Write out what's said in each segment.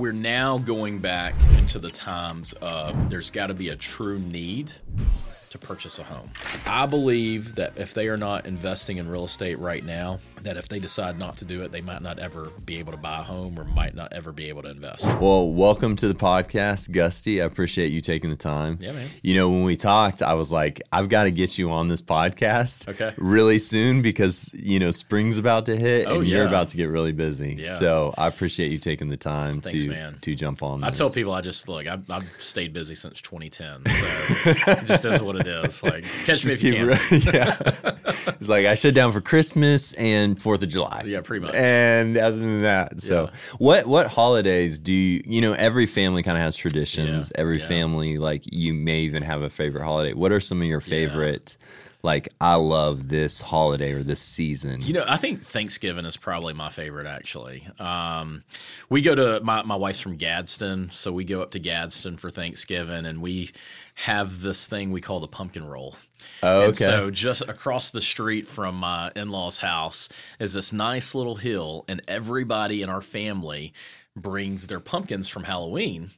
we're now going back into the times of there's got to be a true need to purchase a home. I believe that if they are not investing in real estate right now, that if they decide not to do it, they might not ever be able to buy a home or might not ever be able to invest. Well, welcome to the podcast, Gusty. I appreciate you taking the time. Yeah, man. You know, when we talked, I was like, I've got to get you on this podcast Okay. really soon because, you know, spring's about to hit Oh, and you're about to get really busy. Yeah. So I appreciate you taking the time Thanks, to man. to jump on I tell people I just look. I've, I've stayed busy since 2010, so it just is what it is. Like catch me Just if you can. yeah. It's like I shut down for Christmas and Fourth of July. Yeah, pretty much. And other than that, so Yeah. what what holidays do you you know every family kind of has traditions. Yeah, Every yeah. family like you may even have a favorite holiday. What are some of your favorite like I love this holiday or this season? You know, I think Thanksgiving is probably my favorite. Actually, um, we go to my my wife's from Gadsden, so we go up to Gadsden for Thanksgiving, and we have this thing we call the pumpkin roll. oh, And okay. so just across the street from my in-laws' house is this nice little hill, and everybody in our family brings their pumpkins from Halloween.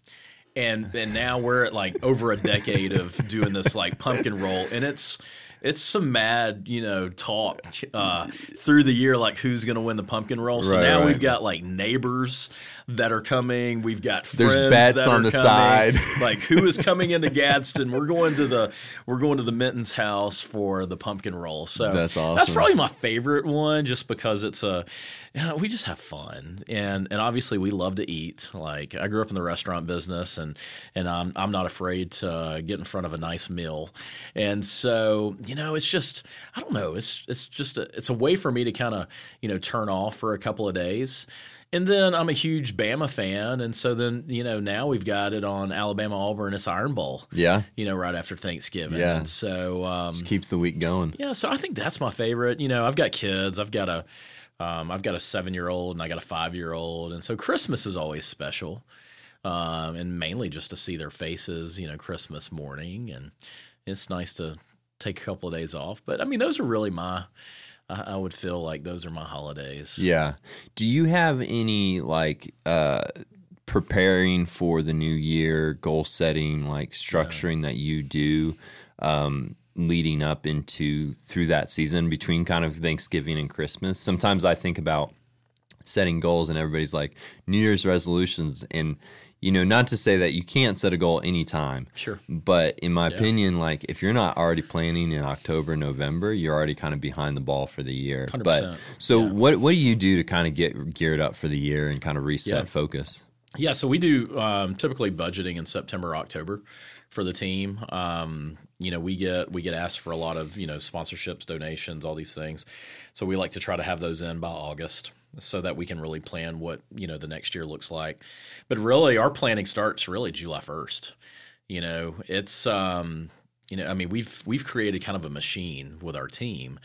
And and now we're at like over a decade of doing this like pumpkin roll, and it's it's some mad you know talk uh, through the year like who's gonna win the pumpkin roll. So Right, now right. we've got like neighbors that are coming. We've got There's friends bets that on are the coming. side. like who is coming into Gadsden? We're going to the we're going to the Minton's house for the pumpkin roll. So That's awesome. That's probably my favorite one, just because it's a we just have fun and and obviously we love to eat. Like I grew up in the restaurant business and and I'm I'm not afraid to get in front of a nice meal. And so you know it's just I don't know it's it's just a, it's a way for me to kind of you know turn off for a couple of days. And then I'm a huge Bama fan, and so then you know now we've got it on Alabama Auburn. It's Iron Bowl, yeah. you know, right after Thanksgiving. Yeah. And so um, Keeps the week going. yeah, so I think that's my favorite. You know, I've got kids. I've got a um, I've got a seven year old and I got a five year old, and so Christmas is always special, um, and mainly just to see their faces. You know, Christmas morning, and it's nice to take a couple of days off. But I mean, those are really my. I, I would feel like those are my holidays. Yeah. Do you have any like uh preparing for the new year, goal setting, like structuring that you do um leading up into through that season between kind of Thanksgiving and Christmas? Sometimes I think about setting goals and everybody's like New Year's resolutions and you know, not to say that you can't set a goal anytime. Sure. But in my Yeah. opinion, like if you're not already planning in October, November, you're already kind of behind the ball for the year. 100%. But so Yeah. what what do you do to kind of get geared up for the year and kind of reset Yeah. focus? Yeah, so we do um, typically budgeting in September, October for the team. Um, you know, we get we get asked for a lot of you know sponsorships, donations, all these things. So we like to try to have those in by August so that we can really plan what you know the next year looks like. But really, our planning starts really July first. You know, it's um, you know, I mean, we've we've created kind of a machine with our team,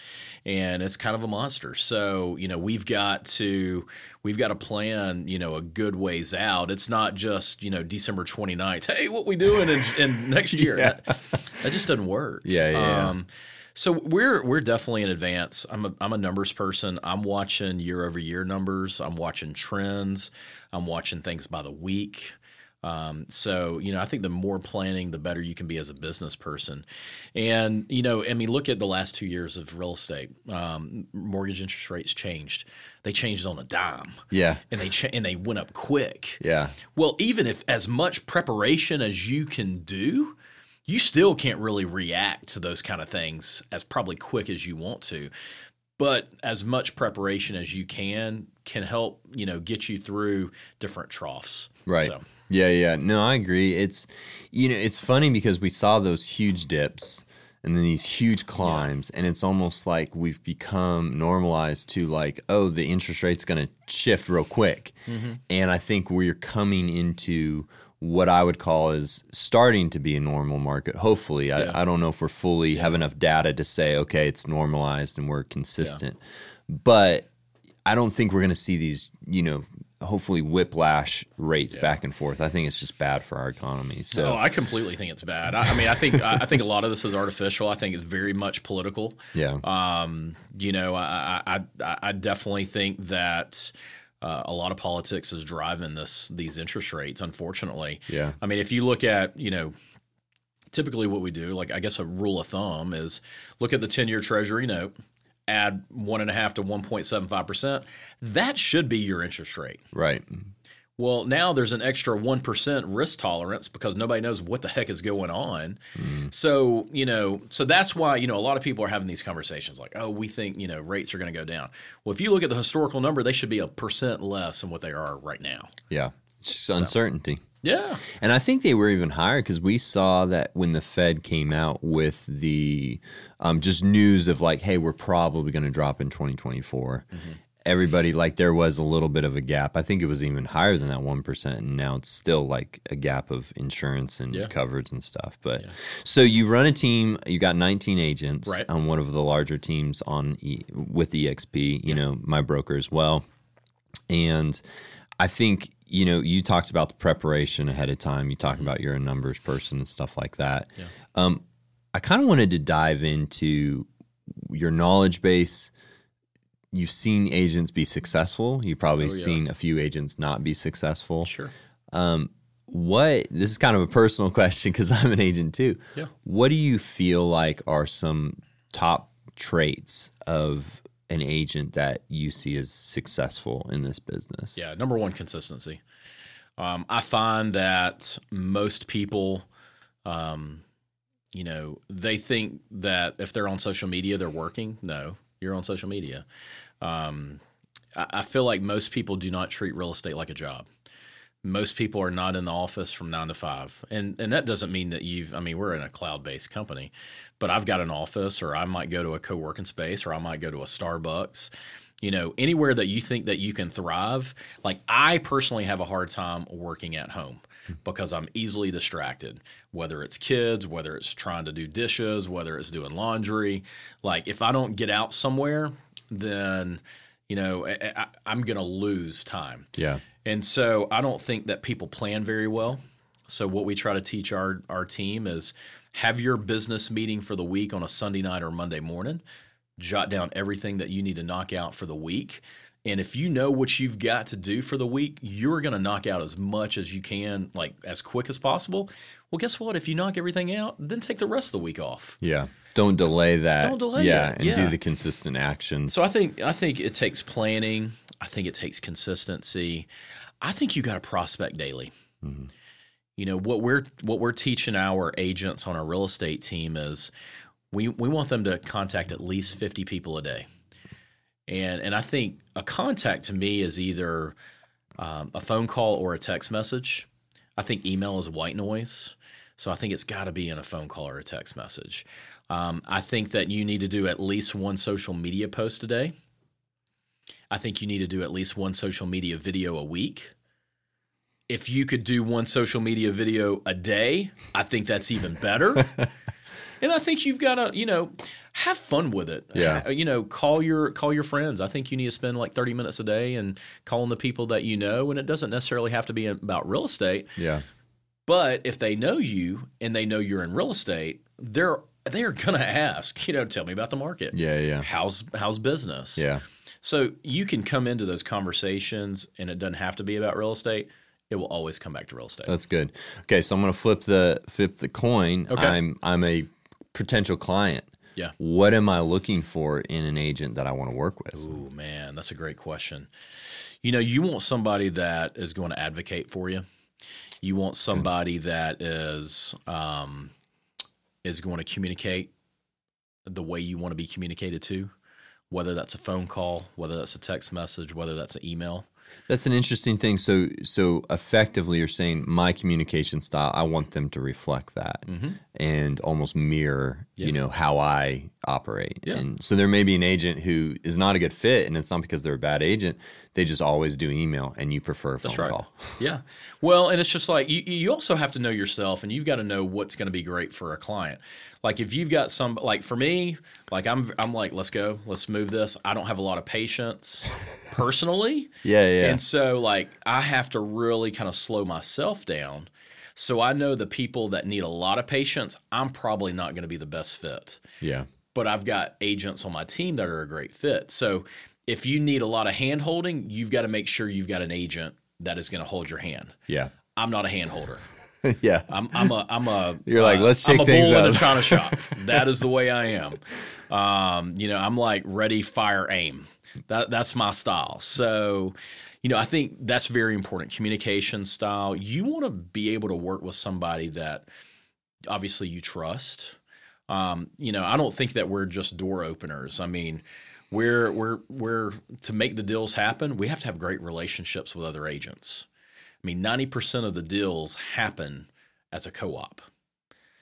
and it's kind of a monster. So you know, we've got to we've got to plan you know a good ways out. It's not just you know December 29th. Hey, what we doing in, in next year? that, that just doesn't work. Yeah, yeah, yeah. So we're we're definitely in advance. I'm a I'm a numbers person. I'm watching year over year numbers. I'm watching trends. I'm watching things by the week. Um, so you know, I think the more planning, the better you can be as a business person. And you know, I mean, look at the last two years of real estate. Um, mortgage interest rates changed. They changed on a dime, Yeah. and they cha- and they went up quick. Yeah. Well, even if as much preparation as you can do, you still can't really react to those kind of things as probably quick as you want to. But as much preparation as you can can help, you know, get you through different troughs. Right. So, Yeah, yeah. No, I agree. It's you know, it's funny because we saw those huge dips and then these huge climbs and it's almost like we've become normalized to like, oh, the interest rate's going to shift real quick. Mm-hmm. And I think we're coming into what I would call is starting to be a normal market. Hopefully, Yeah. I, I don't know if we're fully have enough data to say, okay, it's normalized and we're consistent. But I don't think we're going to see these, you know, hopefully whiplash rates back and forth. I think it's just bad for our economy. So Oh, I completely think it's bad. I, I mean, I think I, I think a lot of this is artificial. I think it's very much political. yeah, Um, you know, I, I, I, I definitely think that uh, a lot of politics is driving this these interest rates. Unfortunately, Yeah. I mean, if you look at you know, typically what we do, like I guess a rule of thumb is look at the ten year Treasury note, add one and a half to one point seven five percent. That should be your interest rate. Right. Well, now there's an extra 1% risk tolerance because nobody knows what the heck is going on. So, you know, so that's why, you know, a lot of people are having these conversations like, oh, we think, you know, rates are going to go down. Well, if you look at the historical number, they should be a percent less than what they are right now. Yeah. It's just uncertainty. Yeah. And I think they were even higher because we saw that when the Fed came out with the um, just news of like, hey, we're probably going to drop in 2024. Everybody, like, there was a little bit of a gap. I think it was even higher than that 1%. And now it's still like a gap of insurance and Yeah. coverage and stuff. But so you run a team, you got 19 agents Right. on one of the larger teams on e, with EXP, you know, my broker as well. And I think, you know, you talked about the preparation ahead of time. You talked about you're a numbers person and stuff like that. Yeah. Um, I kind of wanted to dive into your knowledge base. You've seen agents be successful. You've probably Oh, yeah. seen a few agents not be successful. Sure. Um, what this is kind of a personal question because I'm an agent too. Yeah. What do you feel like are some top traits of an agent that you see as successful in this business? Yeah, number one, consistency. Um, I find that most people, um, you know, they think that if they're on social media, they're working. No, you're on social media. Um, I, I feel like most people do not treat real estate like a job. Most people are not in the office from nine to five, and and that doesn't mean that you've. I mean, we're in a cloud based company, but I've got an office, or I might go to a co working space, or I might go to a Starbucks you know anywhere that you think that you can thrive like i personally have a hard time working at home because i'm easily distracted whether it's kids whether it's trying to do dishes whether it's doing laundry like if i don't get out somewhere then you know I, I, i'm gonna lose time Yeah. and so I don't think that people plan very well. So what we try to teach our our team is have your business meeting for the week on a Sunday night or Monday morning. Jot down everything that you need to knock out for the week. And if you know what you've got to do for the week, you're going to knock out as much as you can, like as quick as possible. Well, guess what? If you knock everything out, then take the rest of the week off. Yeah. Don't delay that. Don't delay yeah, it. and do the consistent actions. So I think I think it takes planning. I think it takes consistency. I think you got to prospect daily. Mm-hmm. You know what we're what we're teaching our agents on our real estate team is we we want them to contact at least fifty people a day, and and I think a contact to me is either um, a phone call or a text message. I think email is white noise, so I think it's got to be in a phone call or a text message. Um, I think that you need to do at least one social media post a day. I think you need to do at least one social media video a week. If you could do one social media video a day, I think that's even better. and I think you've got to, you know, have fun with it. Yeah. You know, call your call your friends. I think you need to spend like 30 minutes a day and calling the people that you know and it doesn't necessarily have to be about real estate. yeah. But if they know you and they know you're in real estate, they're they're gonna ask, you know, tell me about the market. Yeah. Yeah. How's how's business? Yeah. So you can come into those conversations and it doesn't have to be about real estate. It will always come back to real estate. That's good. Okay, so I'm going to flip the flip the coin. Okay. I'm I'm a potential client. Yeah. What am I looking for in an agent that I want to work with? Ooh, man, that's a great question. You know, you want somebody that is going to advocate for you. You want somebody that is um, is going to communicate the way you want to be communicated to, whether that's a phone call, whether that's a text message, whether that's an email. That's an interesting thing. So so effectively, you're saying my communication style. I want them to reflect that and almost mirror, you Mm-hmm. Know, how I operate. Yeah. And so there may be an agent who is not a good fit, and it's not because they're a bad agent. They just always do email, and you prefer a phone That's right. call. Yeah. Well, and it's just like you, you also have to know yourself and you've got to know what's going to be great for a client. Like if you've got some like for me, like I'm I'm like let's go, let's move this. I don't have a lot of patience personally. Yeah, yeah. And so like I have to really kind of slow myself down. So I know the people that need a lot of patience, I'm probably not going to be the best fit yeah. but I've got agents on my team that are a great fit. So if you need a lot of hand holding, you've got to make sure you've got an agent that is going to hold your hand. Yeah. I'm not a hand holder. yeah. I'm I'm a I'm a You're like, let's shake I'm a things bull in a up. china shop. that is the way I am. Um, you know, I'm like ready, fire, aim. That that's my style. So, you know, I think that's very important. Communication style. You want to be able to work with somebody that obviously you trust. Um, you know, I don't think that we're just door openers. I mean, we're we're we're to make the deals happen, we have to have great relationships with other agents. Mean, 90% of the deals happen as a co-op.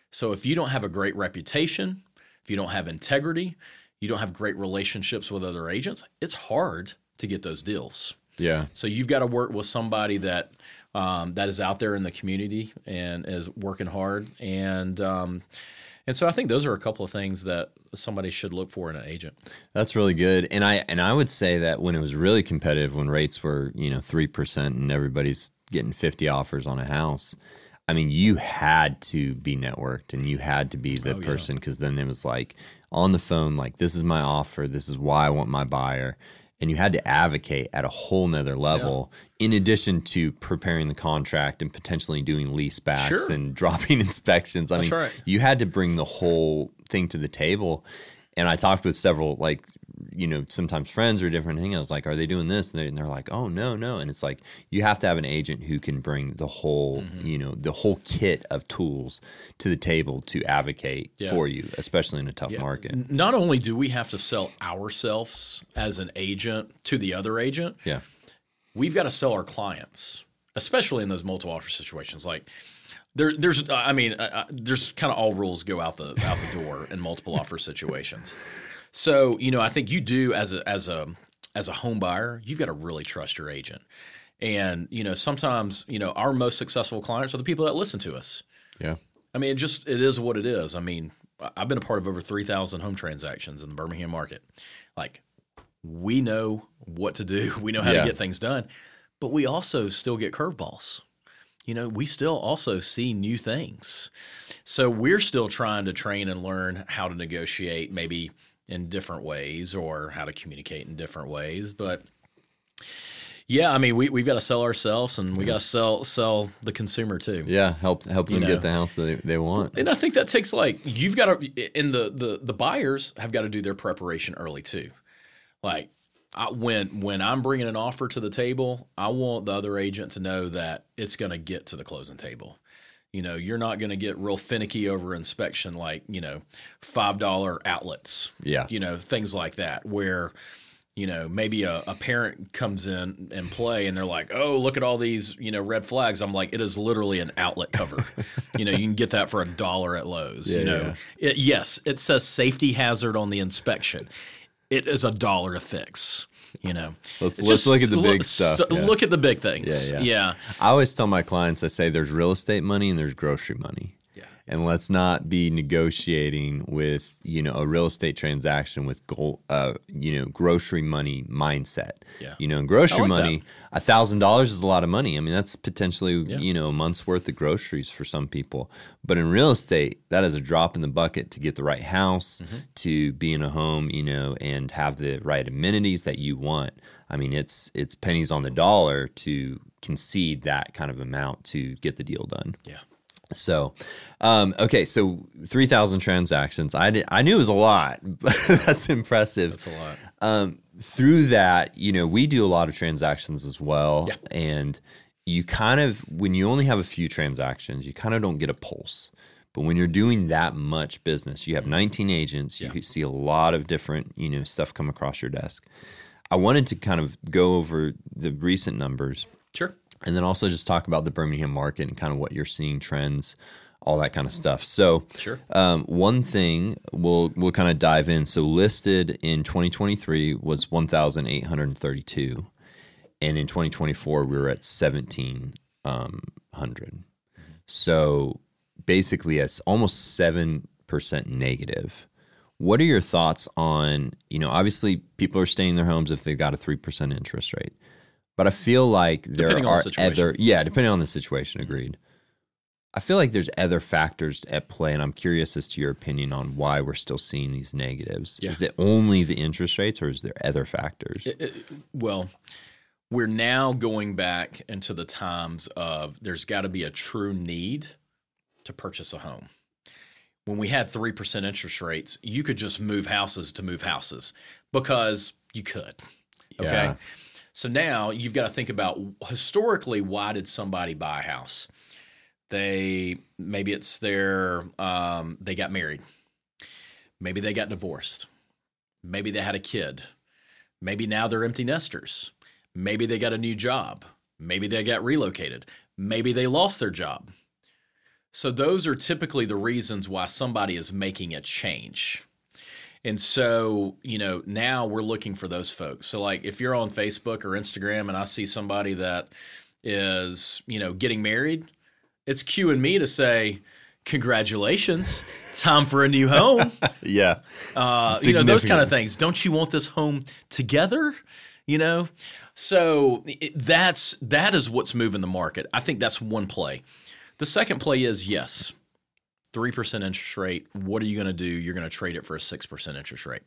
So if you don't have a great reputation, if you don't have integrity, you don't have great relationships with other agents, it's hard to get those deals. Yeah. So you've got to work with somebody that um, that is out there in the community and is working hard, and um, and so I think those are a couple of things that somebody should look for in an agent. That's really good. And I and I would say that when it was really competitive, when rates were, you know, three percent and everybody's getting fifty offers on a house, I mean, you had to be networked and you had to be the Oh, person because then it was like on the phone, like, this is my offer, this is why I want my buyer. And you had to advocate at a whole nother level, in addition to preparing the contract and potentially doing lease backs Sure. and dropping inspections. I That's mean, right. you had to bring the whole thing to the table. And I talked with several, like, you know, sometimes friends or different was like, are they doing this? And, they, and they're like, oh, no, no. And it's like, you have to have an agent who can bring the whole, Mm-hmm. you know, the whole kit of tools to the table to advocate Yeah. for you, especially in a tough market. Not only do we have to sell ourselves as an agent to the other agent, Yeah. we've got to sell our clients, especially in those multiple offer situations. Like there, there's, I mean, uh, there's kind of all rules go out the out the door in multiple offer situations. So you know, I think you do as a as a as a home buyer, you've got to really trust your agent. And you know, sometimes you know our most successful clients are the people that listen to us. Yeah. I mean, it just it is what it is. I mean, I've been a part of over three thousand home transactions in the Birmingham market. Like, we know what to do. We know how Yeah. to get things done, but we also still get curveballs. You know, we still also see new things. So we're still trying to train and learn how to negotiate, maybe in different ways, or how to communicate in different ways. But yeah, I mean, we we've got to sell ourselves, and we got to sell sell the consumer too. Yeah. Help help them know. get the house that they, they want. And I think that takes like you've got to, and the the the buyers have got to do their preparation early too. Like I, when when I'm bringing an offer to the table, I want the other agent to know that it's going to get to the closing table. You know, you're not going to get real finicky over inspection like you know five dollar outlets. Yeah. you know things like that where you know maybe a, a parent comes in and play and they're like oh look at all these you know red flags. I'm like it is literally an outlet cover. You know you can get that for a dollar at Lowe's Yeah, you know. It- yes it says safety hazard on the inspection. It is a dollar to fix you know Let's- let's look at the look- big stuff, st- yeah. look at the big things Yeah, yeah, yeah. I always tell my clients, I say there's real estate money and there's grocery money. And let's not be negotiating with, you know, a real estate transaction with gold, uh, you know, grocery money mindset. Yeah. You know, in grocery like money, a thousand dollars is a lot of money. I mean, that's potentially, Yeah. you know, a month's worth of groceries for some people. But in real estate, that is a drop in the bucket to get the right house, Mm-hmm. to be in a home, you know, and have the right amenities that you want. I mean, it's it's pennies on the dollar to concede that kind of amount to get the deal done. yeah So, um, okay, so three thousand transactions. I did, I knew it was a lot, but that's impressive. that's a lot Um, through that, you know, we do a lot of transactions as well, Yeah. and you kind of when you only have a few transactions, you kind of don't get a pulse. But when you're doing that much business, you have 19 agents, you. Yeah. see a lot of different, you know, stuff come across your desk. I wanted to kind of go over the recent numbers sure and then also just talk about the Birmingham market and kind of what you're seeing trends, all that kind of stuff. So, Sure. um, one thing we'll we'll kind of dive in. So, listed in 2023 was 1,832, and in 2024 we were at 1,700. So, basically, it's almost seven percent negative. What are your thoughts on, you know, obviously people are staying in their homes if they've got a 3% interest rate. But I feel like there Depending the are situation. other, yeah, depending on the situation, agreed. I feel like there's other factors at play, and I'm curious as to your opinion on why we're still seeing these negatives. Yeah. Is it only the interest rates, or is there other factors? Well, we're now going back into the times of there's got to be a true need to purchase a home. When we had 3% interest rates, you could just move houses to move houses because you could. Okay. Yeah. So now you've got to think about historically why did somebody buy a house? They maybe it's their um, they got married, maybe they got divorced, maybe they had a kid, maybe now they're empty nesters, maybe they got a new job, maybe they got relocated, maybe they lost their job. So those are typically the reasons why somebody is making a change. And so, you know, now we're looking for those folks. So, like, if you're on Facebook or Instagram and I see somebody that is, you know, getting married, it's cueing me to say, Congratulations, time for a new home. Yeah. Uh, you know, those kind of things. Don't you want this home together? You know, so it, that's that is what's moving the market. I think that's one play. The second play is yes, three percent interest rate. What are you going to do? You're going to trade it for a six percent interest rate.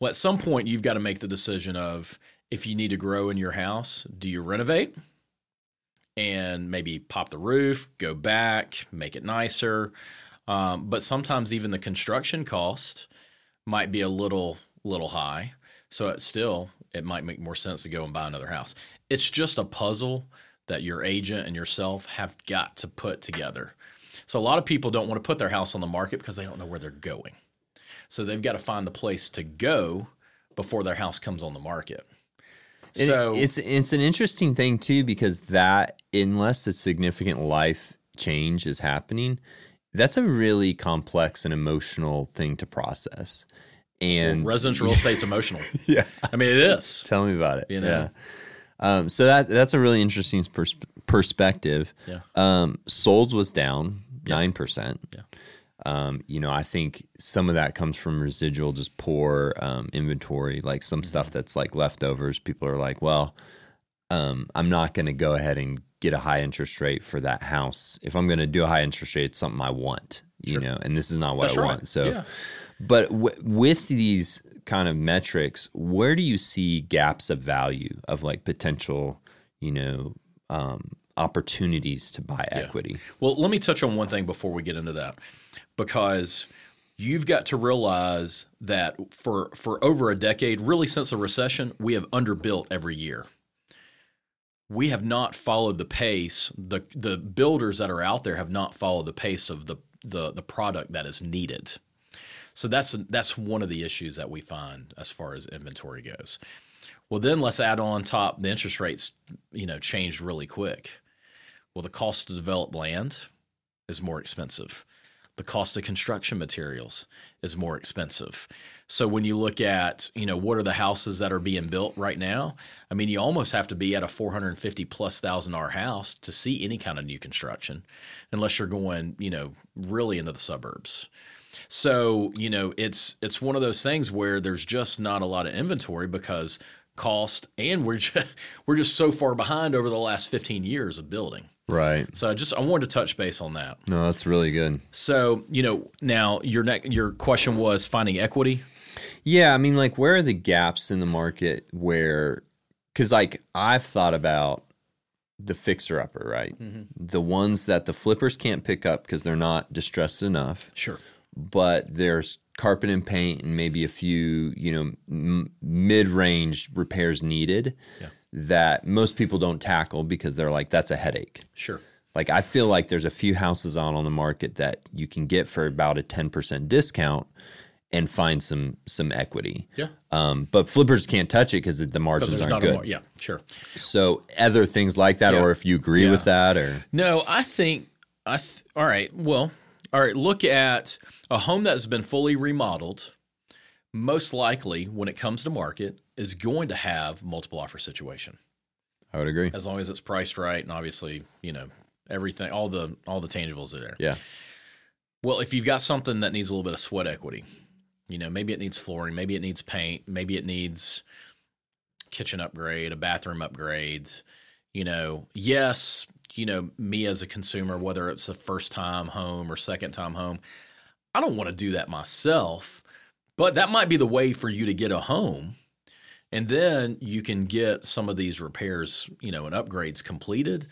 Well, at some point, you've got to make the decision of if you need to grow in your house, do you renovate and maybe pop the roof, go back, make it nicer? Um, but sometimes even the construction cost might be a little little high. So it still it might make more sense to go and buy another house. It's just a puzzle that your agent and yourself have got to put together. So a lot of people don't want to put their house on the market because they don't know where they're going. So they've got to find the place to go before their house comes on the market. So it's it's an interesting thing too because that unless a significant life change is happening, that's a really complex and emotional thing to process. And residential real estate's emotional. yeah, I mean, it is. tell me about it. You know? Yeah. Um, so that that's a really interesting pers- perspective. Yeah. Um, Solds was down nine percent. Yeah. Um, you know, I think some of that comes from residual, just poor um, inventory, like some Mm-hmm. stuff that's like leftovers. People are like, well, um, I'm not going to go ahead and get a high interest rate for that house. If I'm going to do a high interest rate, it's something I want, you know, and this is not what That's I right. want. So, Yeah. but w- with these kind of metrics, where do you see gaps of value of like potential, you know, um, opportunities to buy equity? Well, let me touch on one thing before we get into that, because you've got to realize that for for over a decade, really since the recession, we have underbuilt every year. We have not followed the pace. the The builders that are out there have not followed the pace of the the the product that is needed. So that's that's one of the issues that we find as far as inventory goes. Well, then let's add on top the interest rates. You know, changed really quick. Well, the cost to develop land is more expensive. The cost of construction materials is more expensive. So when you look at, you know, what are the houses that are being built right now? I mean, you almost have to be at a 450 plus thousand dollar house to see any kind of new construction, unless you're going, you know, really into the suburbs. So, you know, it's it's one of those things where there's just not a lot of inventory because cost and we're just, we're just so far behind over the last 15 years of building. Right. So I just I wanted to touch base on that. No, that's really good. So you know now your neck your question was finding equity. Yeah, I mean, like, where are the gaps in the market where, because like I've thought about the fixer upper, right? Mm-hmm. The ones that the flippers can't pick up because they're not distressed enough, Sure. but there's carpet and paint and maybe a few, you know, m- mid range repairs needed Yeah. That most people don't tackle because they're like, that's a headache. Sure. Like I feel like there's a few houses out on the market that you can get for about a 10% discount and find some some equity. Yeah. Um, but flippers can't touch it because the margins aren't not good. a mar- yeah. Sure. So other things like that, Yeah. or if you agree Yeah. with that, or No, I think I. Th- all right. Well, all right. Look at a home that's been fully remodeled. Most likely, when it comes to market, is going to have multiple offer situation I would agree. as long as it's priced right and obviously you know everything all the all the tangibles are there. Yeah. Well, if you've got something that needs a little bit of sweat equity, you know, maybe it needs flooring, maybe it needs paint, maybe it needs kitchen upgrade, a bathroom upgrade, you know, yes, you know, me as a consumer, whether it's a first time home or second time home, I don't want to do that myself, but that might be the way for you to get a home. And then you can get some of these repairs, you know, and upgrades completed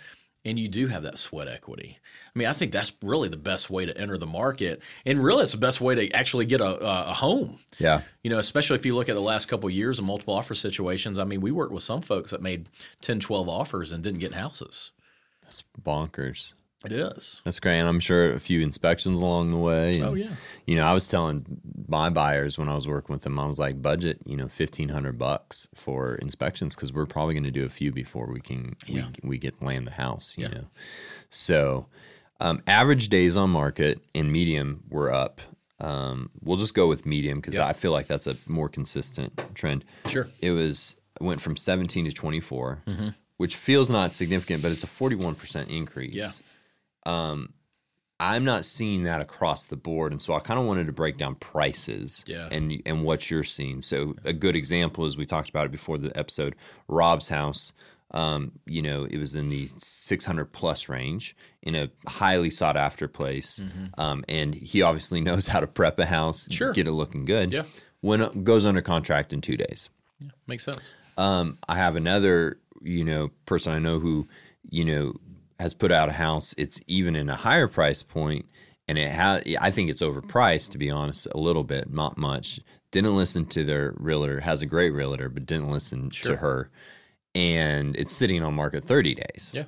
and you do have that sweat equity. I mean, I think that's really the best way to enter the market, and really, it's the best way to actually get a, a home. Yeah, you know, especially if you look at the last couple of years of multiple offer situations. I mean, we worked with some folks that made 10, 12 offers and didn't get houses. That's bonkers. It is. That's great. And I'm sure a few inspections along the way. And, oh yeah. You know, I was telling my buyers when I was working with them, I was like, budget, you know, fifteen hundred bucks for inspections because we're probably going to do a few before we can yeah. we, we get land the house. You yeah. know, so um, average days on market and medium were up. Um, we'll just go with medium because yep. I feel like that's a more consistent trend. Sure. It was it went from 17 to 24, mm-hmm. which feels not significant, but it's a 41% increase. Yeah. Um, I'm not seeing that across the board, and so I kind of wanted to break down prices yeah. and and what you're seeing. So a good example is we talked about it before the episode. Rob's house, um, you know, it was in the 600 plus range in a highly sought after place, mm-hmm. um, and he obviously knows how to prep a house, sure. get it looking good. Yeah, when it goes under contract in two days. Yeah, makes sense. Um, I have another, you know, person I know who, you know has put out a house. It's even in a higher price point, and it has. I think it's overpriced to be honest, a little bit, not much. Didn't listen to their realtor. Has a great realtor, but didn't listen sure. to her, and it's sitting on market thirty days. Yeah.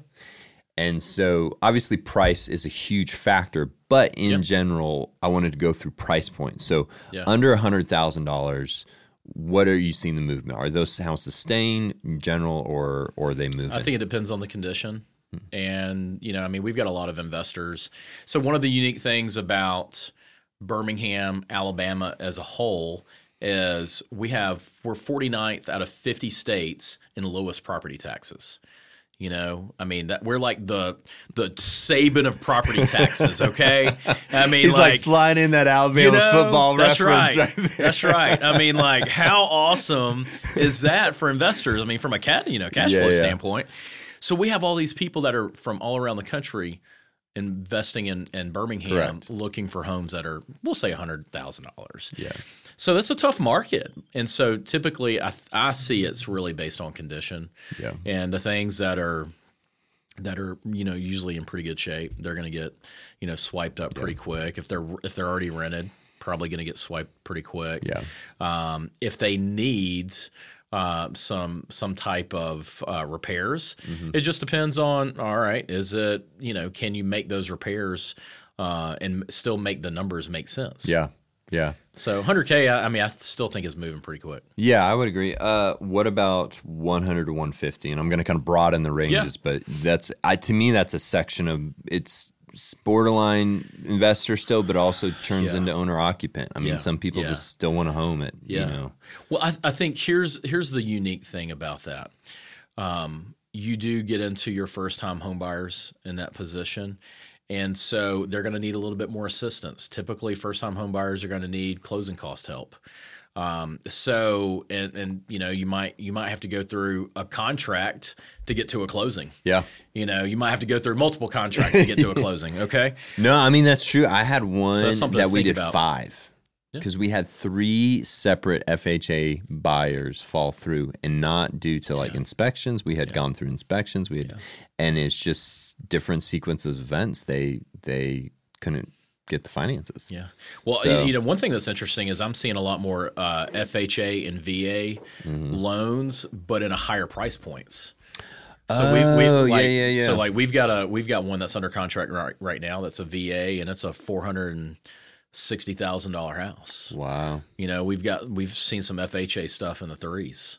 And so obviously price is a huge factor, but in yep. general, I wanted to go through price points. So yeah. under a hundred thousand dollars, what are you seeing the movement? Are those houses staying in general or or are they moving? I think it depends on the condition. And, you know, I mean, we've got a lot of investors. So, one of the unique things about Birmingham, Alabama as a whole is we have, we're 49th out of 50 states in lowest property taxes. You know, I mean that we're like the the Saban of property taxes. Okay, I mean he's like, like sliding in that Alabama you know, football that's reference. Right. right that's right. I mean, like how awesome is that for investors? I mean, from a cat you know cash yeah, flow yeah. standpoint. So we have all these people that are from all around the country investing in, in Birmingham Correct. looking for homes that are, we'll say $100,000. Yeah. So that's a tough market. And so typically I, I see it's really based on condition. Yeah. And the things that are, that are you know usually in pretty good shape they're going to get you know swiped up pretty yeah. quick if they're if they're already rented probably going to get swiped pretty quick yeah um, if they need uh, some some type of uh, repairs. Mm-hmm. It just depends on all right. Is it you know can you make those repairs uh, and still make the numbers make sense? Yeah, yeah. So 100k, I, I, mean, I still think is moving pretty quick. Yeah, I would agree. Uh, what about 100 to 150? And I'm going to kind of broaden the ranges, yeah. but that's I to me that's a section of it's borderline investor still, but also turns yeah. into owner occupant. I mean, yeah. some people yeah. just still want to home it. Yeah. You know? Well, I, I, think here's here's the unique thing about that. Um, you do get into your first time home buyers in that position. And so they're going to need a little bit more assistance. Typically, first time home buyers are going to need closing cost help. Um, so and and you know you might you might have to go through a contract to get to a closing. Yeah. You know you might have to go through multiple contracts to get to a closing. Okay. No, I mean that's true. I had one so that we did about. five because yeah. we had three separate FHA buyers fall through and not due to like yeah. inspections. We had yeah. gone through inspections. We had, and it's just different sequences of events. They they couldn't get the finances. Yeah. Well, so, you know, one thing that's interesting is I'm seeing a lot more uh, FHA and VA mm-hmm. loans, but in a higher price points. So oh, we, we oh, like, yeah, yeah, yeah. So like we've got a we've got one that's under contract right right now. That's a VA, and it's a four hundred and sixty thousand dollar house. Wow. You know, we've got we've seen some FHA stuff in the threes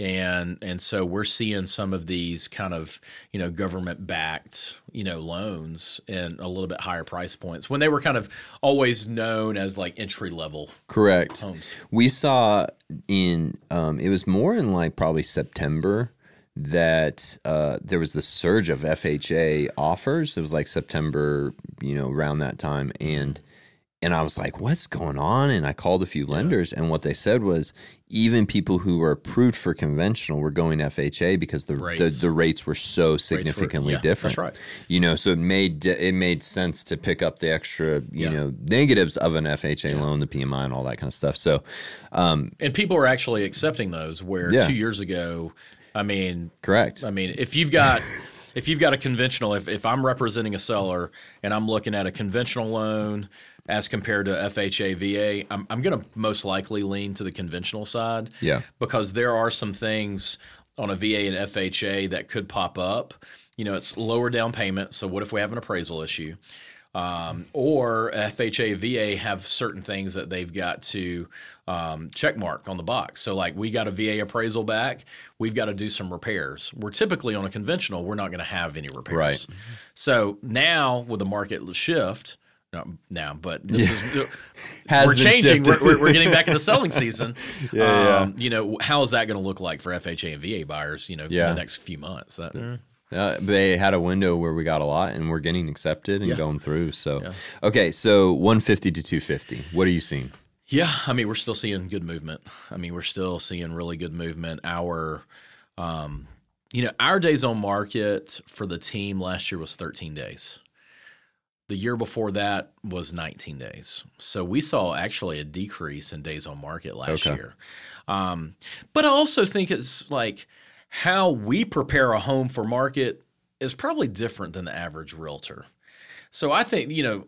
and and so we're seeing some of these kind of you know government backed you know loans and a little bit higher price points when they were kind of always known as like entry level correct. homes. We saw in um, it was more in like probably september that uh, there was the surge of fha offers. It was like september you know around that time. And and I was like, what's going on? And I called a few lenders, and what they said was even people who were approved for conventional were going FHA because the Rates. the, the rates were so significantly yeah, different. that's right. You know, so it made it made sense to pick up the extra, you Yeah. know, negatives of an FHA loan, the PMI, and all that kind of stuff. So, um, And people are actually accepting those. Where Yeah. two years ago, I mean, correct. I mean, if you've got if you've got a conventional, if if I'm representing a seller and I'm looking at a conventional loan as compared to FHA VA, I'm I'm going to most likely lean to the conventional side. Yeah. Because there are some things on a VA and FHA that could pop up. You know, it's lower down payment. So what if we have an appraisal issue? Um, or FHA, VA have certain things that they've got to um, check mark on the box. So, like, we got a VA appraisal back, we've got to do some repairs. We're typically on a conventional, we're not going to have any repairs. Right. So now with the market shift, now, but this is Has we're changing. We're, we're, we're getting back into selling season. Yeah, um, You know, how is that going to look like for FHA and VA buyers? You know, Yeah. in the next few months. That, Uh, they had a window where we got a lot, and we're getting accepted and Yeah. going through. So, Yeah. okay, so 150 to 250. What are you seeing? Yeah, I mean, we're still seeing good movement. I mean, we're still seeing really good movement. Our, um, you know, our days on market for the team last year was 13 days. The year before that was 19 days. So we saw actually a decrease in days on market last Okay. year. Um, but I also think it's like how we prepare a home for market is probably different than the average realtor. So I think, you know,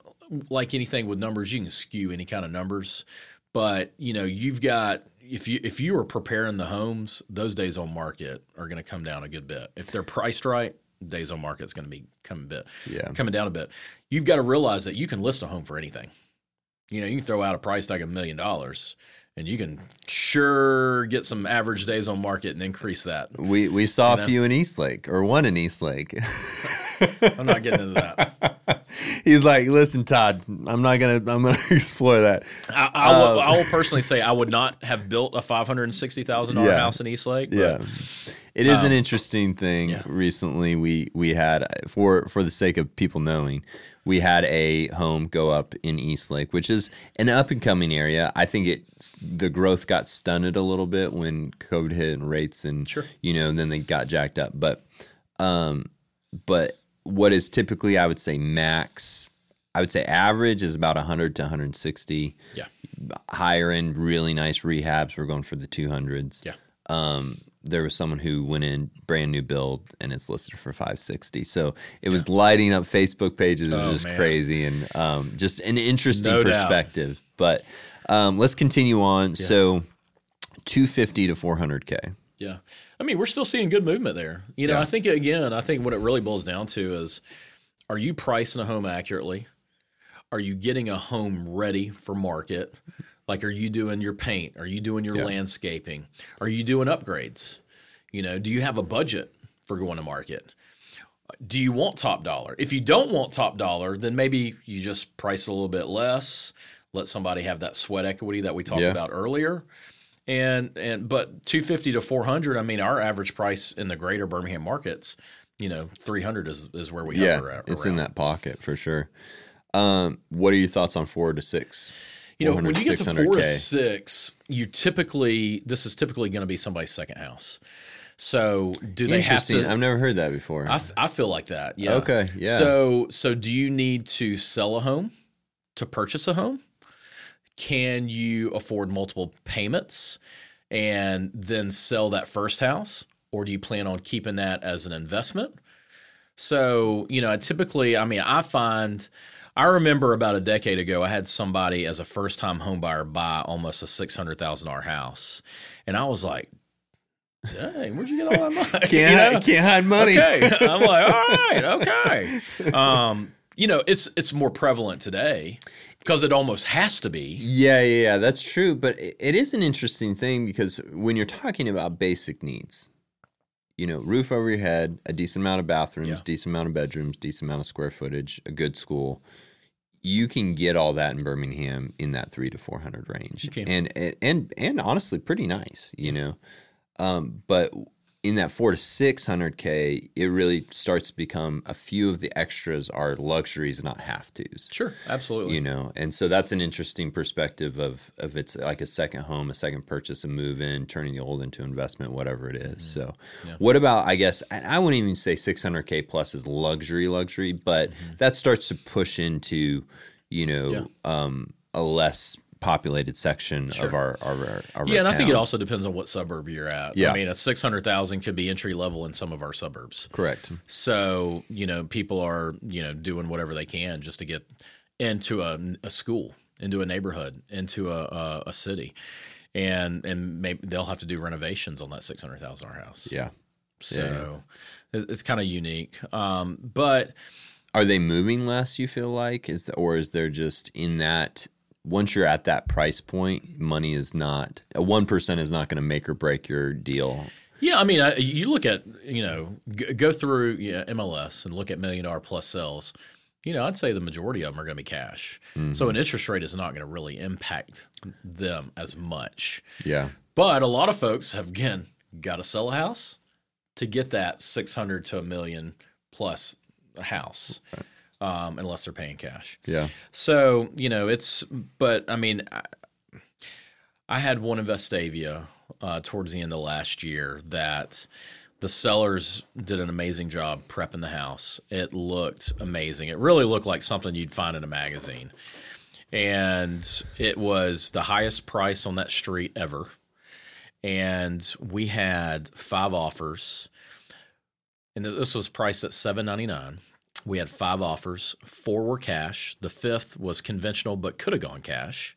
like anything with numbers, you can skew any kind of numbers, but you know, you've got if you if you are preparing the homes, those days on market are going to come down a good bit. If they're priced right, days on market is going to be coming a bit Yeah. coming down a bit. You've got to realize that you can list a home for anything. You know, you can throw out a price tag of a million dollars and you can sure get some average days on market and increase that. We we saw a few in Eastlake, or one in Eastlake. I'm not getting into that. He's like, "Listen, Todd, I'm not gonna, I'm gonna explore that." I, I, will, um, I will personally say I would not have built a five hundred and sixty thousand dollar Yeah. house in Eastlake. but- Yeah, it is an interesting thing. yeah. Recently, we we had for for the sake of people knowing, we had a home go up in Eastlake, which is an up and coming area. I think it the growth got stunted a little bit when COVID hit and rates and Sure. you know, and then they got jacked up. But um, but what is typically I would say max. I would say average is about 100 to 160. yeah, Higher end, really nice rehabs. We're going for the 200s yeah. um, there was someone who went in brand new build and it's listed for 560 so it was lighting up facebook pages it was Oh, just man. crazy and um, just an interesting No doubt. perspective but um, let's continue on so 250 to 400k Yeah. I mean, we're still seeing good movement there. You know, Yeah. I think, again, I think what it really boils down to is are you pricing a home accurately? Are you getting a home ready for market? Like, are you doing your paint? Are you doing your Yeah. landscaping? Are you doing upgrades? You know, do you have a budget for going to market? Do you want top dollar? If you don't want top dollar, then maybe you just price a little bit less, let somebody have that sweat equity that we talked Yeah. about earlier and and but 250 to 400 i mean our average price in the greater birmingham markets you know 300 is is where we yeah hover at it's in that pocket for sure um, what are your thoughts on four to six you know when you get to 4 to 600K. 6 you typically this is typically going to be somebody's second house. So do they have to i've never heard that before. I feel like that yeah. Okay, yeah. so so do you need to sell a home to purchase a home? Can you afford multiple payments and then sell that first house? Or do you plan on keeping that as an investment? So you know I typically i mean i find i remember about a decade ago i had somebody as a first time homebuyer buy almost a $600000 house and i was like dang where'd you get all that money can't, You know? can't hide money Okay. I'm like, all right, okay. Um, you know, it's it's more prevalent today because it almost has to be. Yeah, yeah, yeah, that's true. But it it is an interesting thing because when you're talking about basic needs, you know, roof over your head, a decent amount of bathrooms, Yeah. decent amount of bedrooms, decent amount of square footage, a good school, you can get all that in Birmingham in that three to four hundred range, You can. and and and and honestly, pretty nice, you know. Um, but in that four to six hundred k, it really starts to become a few of the extras are luxuries, not have tos. Sure, absolutely. You know, and so that's an interesting perspective of of it's like a second home, a second purchase, a move in, turning the old into investment, whatever it is. So, Yeah. what about? I guess I wouldn't even say six hundred k plus is luxury, luxury, but that starts to push into you know Yeah. um, a less populated section of our our, our, our Yeah, and I think it also depends on what suburb you're at. Yeah. I mean, a six hundred thousand could be entry level in some of our suburbs. correct. So you know, people are you know doing whatever they can just to get into a, a school, into a neighborhood, into a, a, a city, and and maybe they'll have to do renovations on that six hundred thousand dollar house. Yeah. So it's, it's kind of unique. Um, but Are they moving less? You feel like is the, or is there just in that once you're at that price point, money is not a one percent is not going to make or break your deal. Yeah, I mean, I, you look at you know go through yeah, MLS and look at million dollar plus sales. You know, I'd say the majority of them are going to be cash. So mm-hmm. an interest rate is not going to really impact them as much. Yeah, But a lot of folks have again got to sell a house to get that six hundred to a million plus house, um, unless they're paying cash. yeah, So you know, it's but I mean, I, I had one in Vestavia uh, towards the end of last year that the sellers did an amazing job prepping the house. It looked amazing. It really looked like something you'd find in a magazine, and it was the highest price on that street ever. And we had five offers, and this was priced at seven ninety nine. We had five offers. Four were cash. The fifth was conventional, but could have gone cash.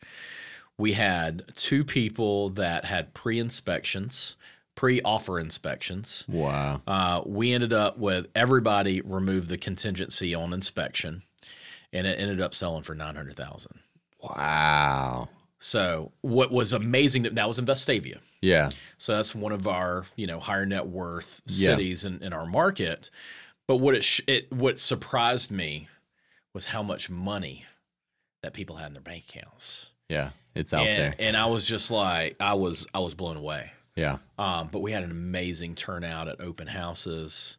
We had two people that had pre inspections, pre offer inspections. wow, Uh, we ended up with everybody removed the contingency on inspection, and it ended up selling for nine hundred thousand. wow, So what was amazing that that was in Vestavia. yeah, So that's one of our you know higher net worth Yeah. cities in, in our market. But what it, sh- it what surprised me was how much money that people had in their bank accounts. yeah. It's out and, there. and I was just like I was I was blown away. Yeah, Um, but we had an amazing turnout at open houses.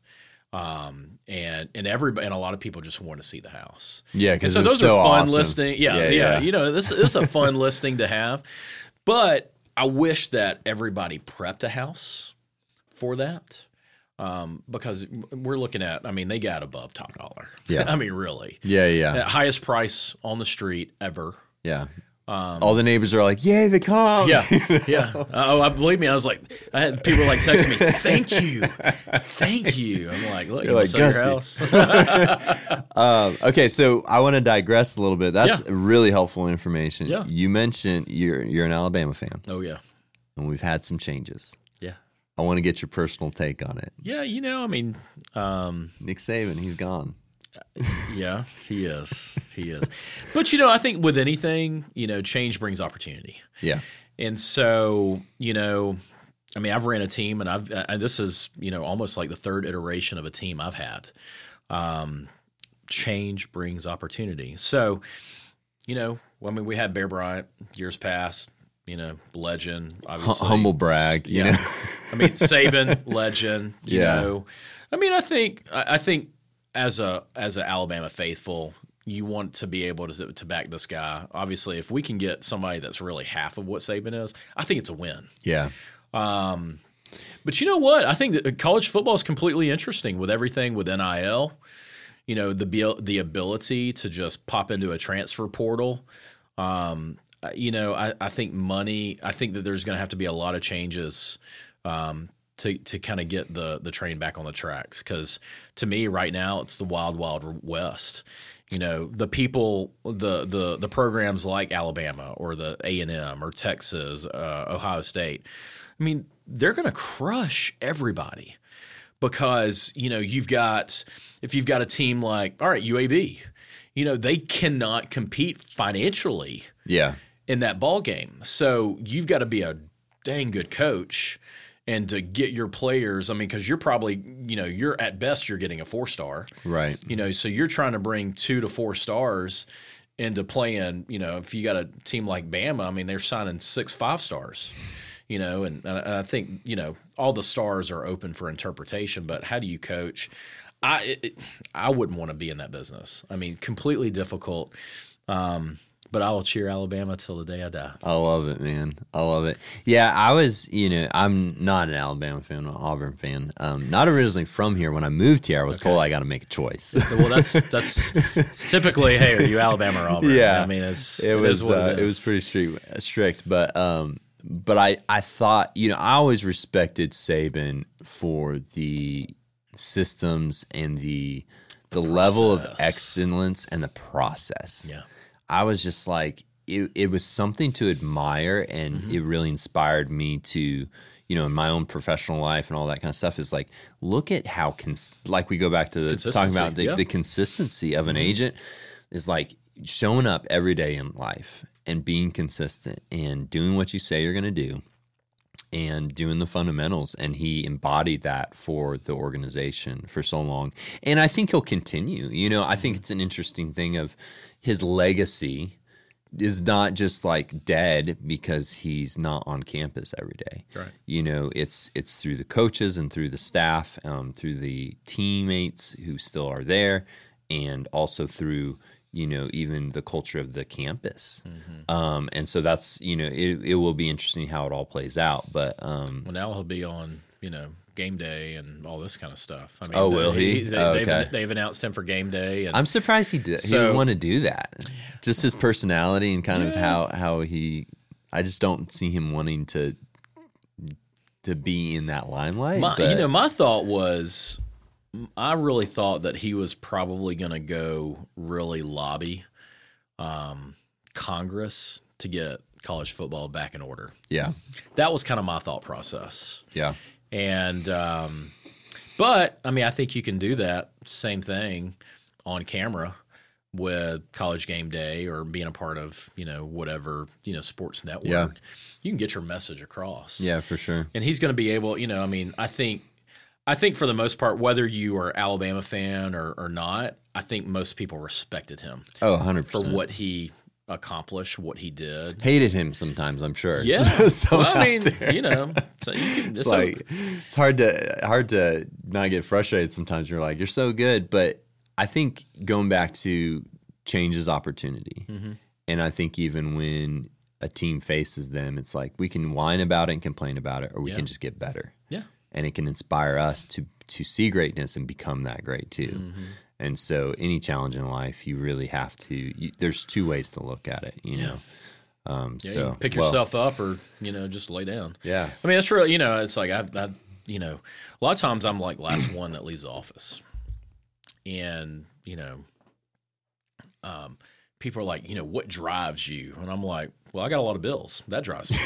Um, and and everybody and a lot of people just want to see the house. yeah. Because so those so are fun awesome. listing. Yeah, Yeah, yeah, yeah. You know, this, this is a fun listing to have. But I wish that everybody prepped a house for that. Um, because we're looking at, I mean, they got above top dollar. Yeah. I mean, really. Yeah, yeah, highest price on the street ever. yeah. All the neighbors are like, "Yay, the comp!" Um, Yeah, yeah. Oh, I believe me. I was like, I had people like text me, "Thank you, thank you." I'm like, look, you You're like, like, your house. Um, okay, so I want to digress a little bit. That's Yeah. really helpful information. Yeah. You mentioned you're you're an Alabama fan, oh yeah, and we've had some changes. Yeah, I want to get your personal take on it. yeah. You know, I mean, um, Nick Saban, he's gone. yeah, he is, he is. But you know, I think with anything, you know, change brings opportunity. Yeah, And so, you know, I mean, I've ran a team, and I've uh, this is you know almost like the third iteration of a team I've had. Um, change brings opportunity. So, you know, I mean, we had Bear Bryant years past. You know, legend. Obviously, humble brag, you know. I mean, Saban, legend. You Yeah. know, I mean, I think I think as a as an Alabama faithful, you want to be able to to back this guy. Obviously, if we can get somebody that's really half of what Saban is, I think it's a win. yeah, Um, but you know what? I think that college football is completely interesting with everything with NIL. You know, the the ability to just pop into a transfer portal. Um, uh, you know, I, I think money. I think that there's going to have to be a lot of changes um, to to kind of get the the train back on the tracks. Because to me, right now, it's the wild wild west. You know, the people, the the the programs like Alabama or the A and M or Texas, uh, Ohio State. I mean, they're going to crush everybody because you know you've got if you've got a team like all right UAB, you know they cannot compete financially yeah, in that ball game. So you've got to be a dang good coach and to get your players. I mean, because you're probably you know you're at best you're getting a four star. right. You know, so you're trying to bring two to four stars into playing. You know, if you got a team like Bama, I mean, they're signing six five stars. you know, and, and I think you know all the stars are open for interpretation. But how do you coach? I it, I wouldn't want to be in that business. I mean, completely difficult. Um, but I will cheer Alabama till the day I die. I love it, man. I love it. Yeah, I was, you know, I'm not an Alabama fan, an Auburn fan. Um, not originally from here. When I moved here, I was okay. told I got to make a choice. well, that's that's it's typically, hey, are you Alabama or Auburn? Yeah, I mean, it's it, it was uh, it, it, was pretty strict, strict, but um, but I I thought, you know, I always respected Saban for the systems and the the, the level of excellence and the process. Yeah I was just like, it, it was something to admire and mm-hmm. it really inspired me to, you know, in my own professional life and all that kind of stuff is like, look at how, cons- like we go back to the, talking about the, yeah. the consistency of an mm-hmm. agent is like showing up every day in life and being consistent and doing what you say you're going to do and doing the fundamentals and he embodied that for the organization for so long and i think he'll continue you know i think mm-hmm. it's an interesting thing of his legacy is not just like dead because he's not on campus every day. Right. You know, it's it's through the coaches and through the staff, um, through the teammates who still are there, and also through you know even the culture of the campus. Mm-hmm. Um, and so that's you know it, it will be interesting how it all plays out. But um, well, now he'll be on you know game day and all this kind of stuff. I mean, oh, will he? they, oh, okay. They've, they've, announced him for game day. And I'm surprised he did. So, he would want to do that. Just his personality and kind yeah. of how how he. I just don't see him wanting to to be in that limelight. My, you know, my thought was, I really thought that he was probably going to go really lobby um, Congress to get college football back in order. Yeah. That was kind of my thought process. Yeah. And um, but I mean, I think you can do that same thing on camera with college game day or being a part of you know whatever you know sports network. Yeah. you can get your message across. Yeah for sure. And he's going to be able you know i mean i think i think for the most part whether you are alabama fan or, or not i think most people respected him oh 100% for what he accomplish what he did. Hated him sometimes, I'm sure. Yeah, so well, I mean, there. you know, so you can, it's like it's hard to hard to not get frustrated. Sometimes you're like, you're so good, but I think going back to changes opportunity, mm-hmm. and I think even when a team faces them, it's like we can whine about it and complain about it, or we yeah. can just get better. Yeah, and it can inspire us to to see greatness and become that great too. Mm-hmm. And so, any challenge in life, you really have to. You, there's two ways to look at it, you know. Um, yeah, so you pick well, yourself up, or you know, just lay down. Yeah. I mean, it's real. You know, it's like I, I, you know, a lot of times I'm like last one that leaves the office, and you know, um, people are like, you know, what drives you? And I'm like, well, I got a lot of bills. That drives me.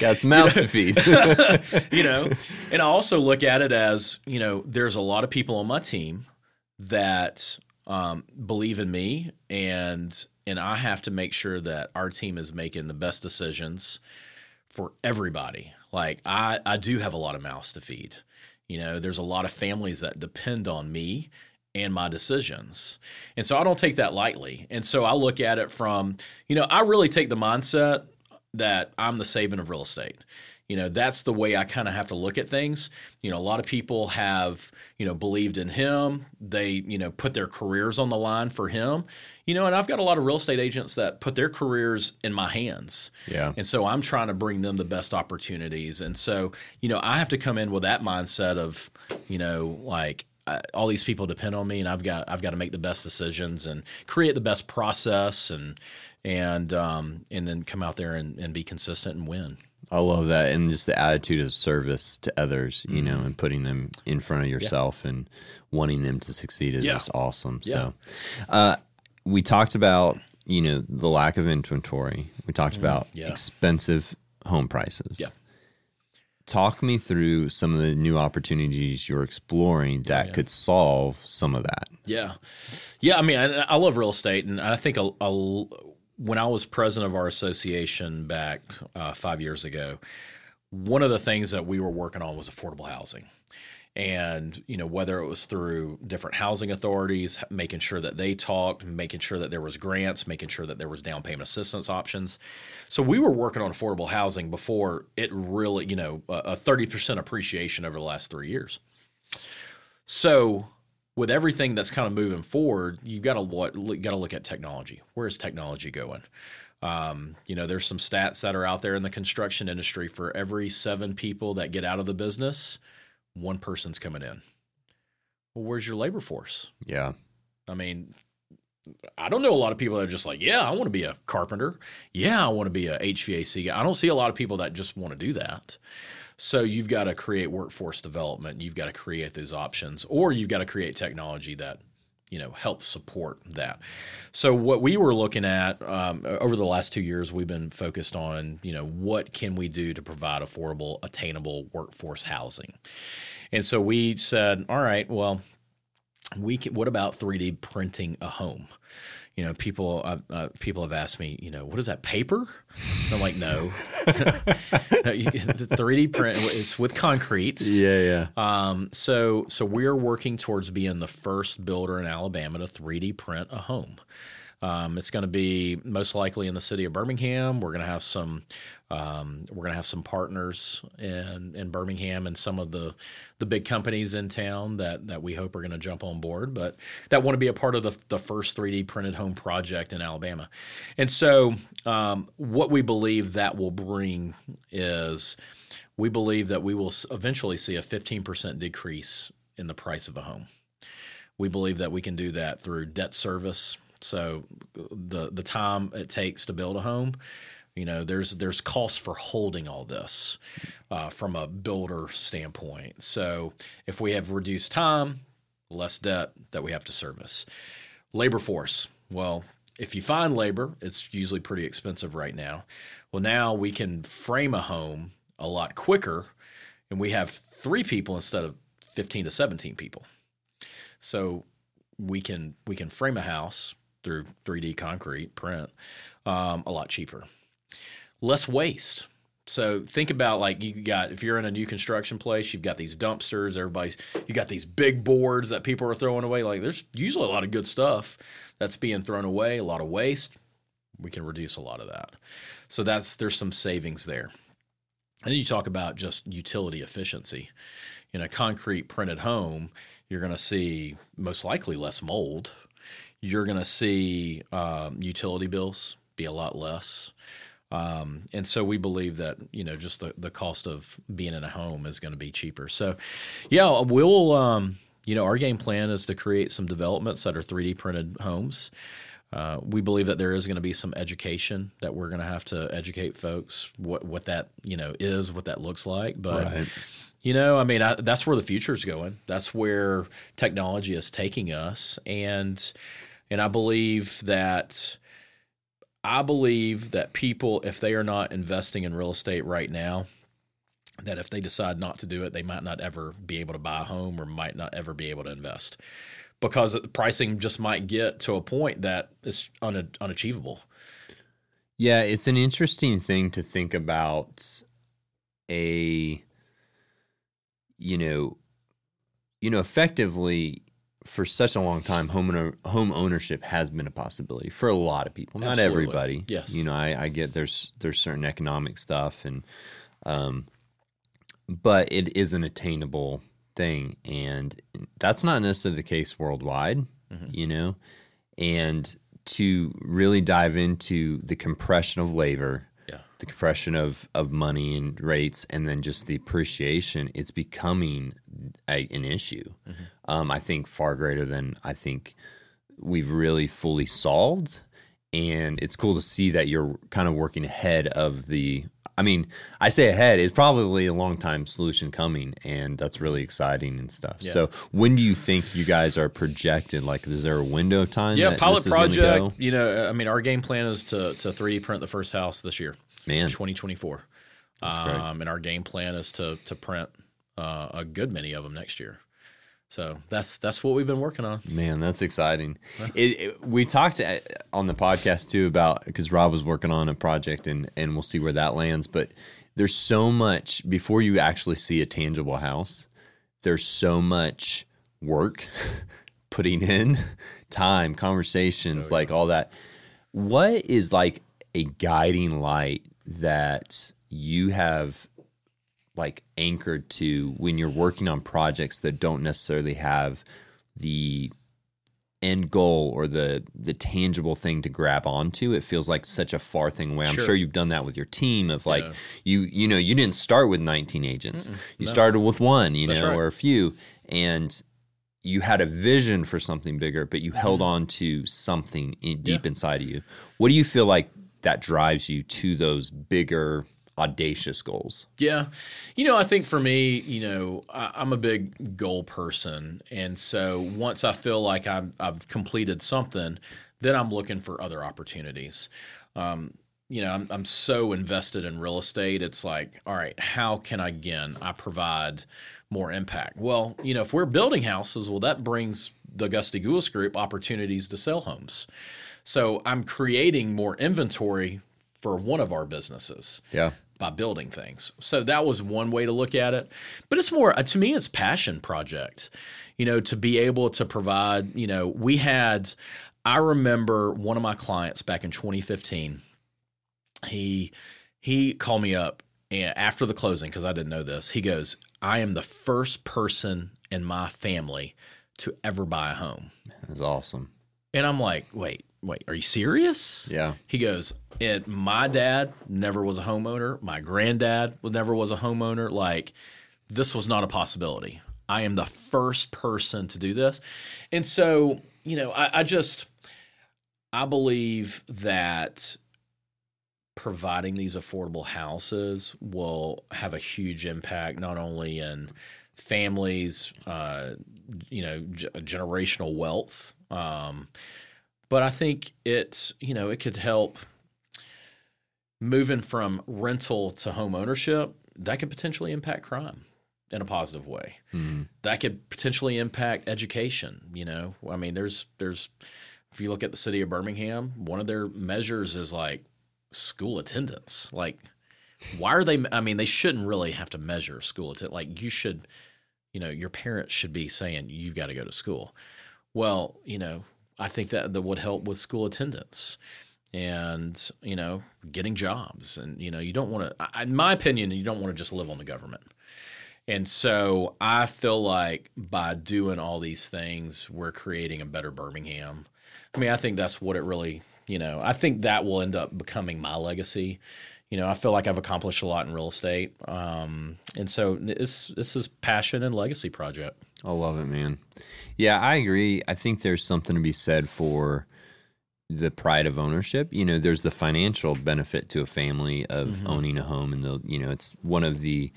got some mouths to feed. you know, and I also look at it as, you know, there's a lot of people on my team that um, believe in me and and I have to make sure that our team is making the best decisions for everybody. Like I I do have a lot of mouths to feed. You know, there's a lot of families that depend on me and my decisions. And so I don't take that lightly. And so I look at it from, you know, I really take the mindset that I'm the Saban of real estate you know that's the way i kind of have to look at things. You know a lot of people have you know believed in him. They you know put their careers on the line for him. You know and i've got a lot of real estate agents that put their careers in my hands. Yeah. And so i'm trying to bring them the best opportunities. And so you know i have to come in with that mindset of you know like all these people depend on me and I've got I've got to make the best decisions and create the best process and and um, and then come out there and, and be consistent and win. I love that, and just the attitude of service to others, you mm-hmm. know, and putting them in front of yourself yeah. and wanting them to succeed is yeah. just awesome. Yeah. So, uh, we talked about you know the lack of inventory. We talked mm-hmm. about expensive home prices. Yeah. Talk me through some of the new opportunities you're exploring that could solve some of that. Yeah, yeah. I mean, I, I love real estate, and I think a, a when I was president of our association back uh, five years ago, one of the things that we were working on was affordable housing. and you know whether it was through different housing authorities making sure that they talked making sure that there was grants making sure that there was down payment assistance options so we were working on affordable housing before it really you know a 30% appreciation over the last three years so with everything that's kind of moving forward you got to what got to look at technology where is technology going um, you know, there's some stats that are out there in the construction industry. For every seven people that get out of the business, one person's coming in. Well, where's your labor force? Yeah. I mean, I don't know a lot of people that are just like, yeah, I want to be a carpenter. Yeah, I want to be a HVAC guy. I don't see a lot of people that just want to do that. So you've got to create workforce development. You've got to create those options, or you've got to create technology that you know helps support that. So what we were looking at um, over the last two years, we've been focused on you know what can we do to provide affordable, attainable workforce housing, and so we said, all right, well, we can, what about 3D printing a home? You know, people uh, uh, people have asked me, you know, what is that paper? And I'm like, no, the 3D print is with concrete. Yeah, yeah. Um, so so we're working towards being the first builder in Alabama to 3D print a home. Um, it's going to be most likely in the city of Birmingham. We're going to have some um, we're going to have some partners in in Birmingham and some of the the big companies in town that that we hope are going to jump on board, but that want to be a part of the the first 3D printed home project in Alabama. And so, um, what we believe that will bring is we believe that we will eventually see a 15% decrease in the price of a home. We believe that we can do that through debt service. So the the time it takes to build a home you know, there's there's costs for holding all this uh, from a builder standpoint. So if we have reduced time, less debt that we have to service. Labor force. Well, if you find labor, it's usually pretty expensive right now. Well, now we can frame a home a lot quicker, and we have three people instead of 15 to 17 people. So we can we can frame a house through 3D concrete print um, a lot cheaper less waste. So think about like you got if you're in a new construction place, you've got these dumpsters, everybody's you got these big boards that people are throwing away. Like there's usually a lot of good stuff that's being thrown away, a lot of waste. We can reduce a lot of that. So that's there's some savings there. And then you talk about just utility efficiency. In a concrete printed home, you're going to see most likely less mold. You're going to see um, utility bills be a lot less. Um, and so we believe that you know just the, the cost of being in a home is going to be cheaper. So yeah, we'll um, you know our game plan is to create some developments that are 3D printed homes. Uh, we believe that there is going to be some education that we're going to have to educate folks what what that you know is, what that looks like, but. Right. You know, I mean, I, that's where the future is going. That's where technology is taking us, and and I believe that I believe that people, if they are not investing in real estate right now, that if they decide not to do it, they might not ever be able to buy a home or might not ever be able to invest because the pricing just might get to a point that is un- unachievable. Yeah, it's an interesting thing to think about a you know you know effectively for such a long time, home home ownership has been a possibility for a lot of people. Not Absolutely. everybody. Yes. You know, I, I, get there's there's certain economic stuff and um but it is an attainable thing and that's not necessarily the case worldwide, mm-hmm. you know. And to really dive into the compression of labor the compression of of money and rates, and then just the appreciation, it's becoming a, an issue. Mm-hmm. Um, I think far greater than I think we've really fully solved. And it's cool to see that you're kind of working ahead of the. I mean, I say ahead is probably a long time solution coming, and that's really exciting and stuff. Yeah. So, when do you think you guys are projected? Like, is there a window of time? Yeah, pilot project. You know, I mean, our game plan is to to 3D print the first house this year. Man. 2024. Um, and our game plan is to to print uh, a good many of them next year. So that's that's what we've been working on. Man, that's exciting. it, it, we talked uh, on the podcast too about because Rob was working on a project and and we'll see where that lands. But there's so much before you actually see a tangible house there's so much work putting in time, conversations, like all that. What is like a guiding light that you have like anchored to when you're working on projects that don't necessarily have the end goal or the the tangible thing to grab onto it feels like such a far thing away i'm Sure. sure you've done that with your team of like Yeah. you you know you didn't start with 19 agents you started with one you That's know right. or a few and you had a vision for something bigger but you held mm-hmm. on to something in, deep Yeah. inside of you what do you feel like that drives you to those bigger audacious goals Yeah. You know, I think for me, you know, I, I'm a big goal person. And so once I feel like I'm, I've completed something, then I'm looking for other opportunities. Um, you know, I'm, I'm so invested in real estate. It's like, all right, how can I, again, I provide more impact? Well, you know, if we're building houses, well, that brings the Gusty Gulas Group opportunities to sell homes. So I'm creating more inventory for one of our businesses yeah by building things. So that was one way to look at it. But it's more uh, to me it's passion project. You know, to be able to provide, you know, we had I remember one of my clients back in 2015. He he called me up and after the closing cuz I didn't know this. He goes, "I am the first person in my family to ever buy a home." that's awesome And I'm like, "Wait, wait, are you serious?" yeah He goes, and my dad never was a homeowner. My granddad never was a homeowner. Like, this was not a possibility. I am the first person to do this. And so, you know, I, I just, I believe that providing these affordable houses will have a huge impact, not only in families, uh, you know, g- generational wealth, um, but I think it, you know, it could help moving from rental to home ownership. That could potentially impact crime in a positive way. Mhm. That could potentially impact education. You know, I mean, there's there's if you look at the city of Birmingham, one of their measures is like school attendance. Like, why are they? I mean, they shouldn't really have to measure school attendance. Like, you should, you know, your parents should be saying you've got to go to school. Well, you know, I think that that would help with school attendance and you know getting jobs and you know you don't want to in my opinion you don't want to just live on the government. And so i feel like by doing all these things we're creating a better birmingham. I mean i think that's what it really you know i think that will end up becoming my legacy you know i feel like i've accomplished a lot in real estate um, and so this this is passion and legacy project I love it, man. Yeah, I agree. I think there's something to be said for the pride of ownership. You know, there's the financial benefit to a family of owning a home, and the you know, it's one of the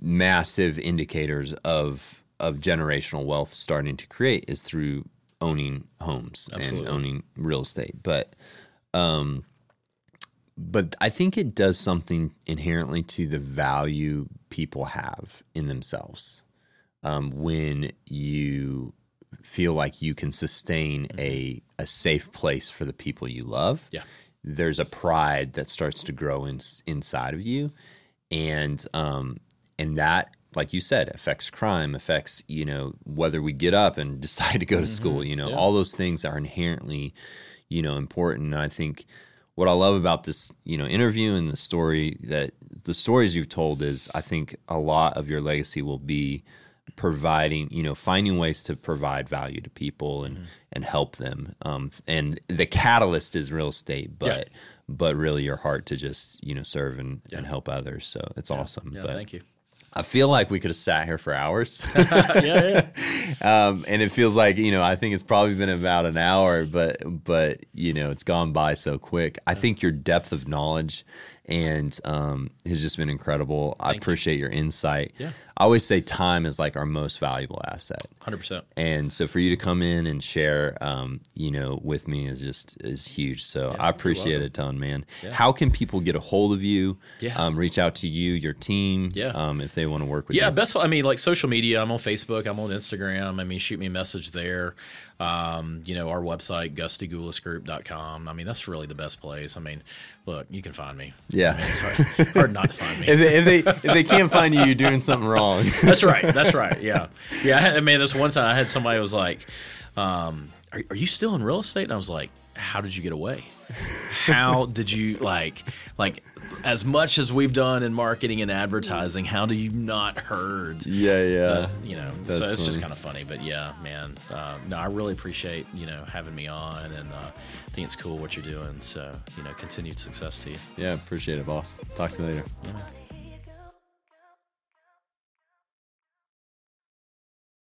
massive indicators of of generational wealth starting to create is through owning homes Absolutely. and owning real estate. But um but I think it does something inherently to the value people have in themselves um, when you feel like you can sustain a a safe place for the people you love. Yeah. There's a pride that starts to grow in, inside of you, and um, and that, like you said, affects crime, affects you know whether we get up and decide to go to school. You know, Yeah. all those things are inherently, you know, important. And I think what I love about this, you know, interview and the story that the stories you've told is, I think a lot of your legacy will be providing, you know, finding ways to provide value to people and Mm-hmm. and help them. Um, and the catalyst is real estate, but but really your heart to just you know serve and, and help others. So it's awesome. yeah but thank you I feel like we could have sat here for hours. yeah yeah um, and it feels like you know I think it's probably been about an hour, but but you know it's gone by so quick. I think your depth of knowledge and um, has just been incredible. I appreciate your insight. Yeah. I always say time is like our most valuable asset, 100% and so for you to come in and share, um, you know, with me is just is huge. So I appreciate it a ton, man. Yeah. How can people get a hold of you? Yeah. Um, reach out to you, your team. Yeah. Um, if they want to work with Yeah, you. Yeah, best. I mean, like social media. I'm on Facebook. I'm on Instagram. I mean, shoot me a message there. Um, you know, our website, gustygulasgroup.com. I mean, that's really the best place. I mean, look, you can find me. Yeah. It's hard, hard not to find me. if they, if they if they can't find you, you're doing something wrong. That's right. That's right. Yeah. Yeah. I, had, I mean, this one time I had somebody was like, um, are, are you still in real estate? And I was like, how did you get away? How did you like, like, as much as we've done in marketing and advertising, how do you not heard? Yeah, yeah. the- you know, so That's it's just kind of funny. But yeah, man, um, no, I really appreciate you know having me on, and uh, I think it's cool what you're doing. So you know, continued success to you. Yeah, appreciate it, boss. Talk to you later. Yeah.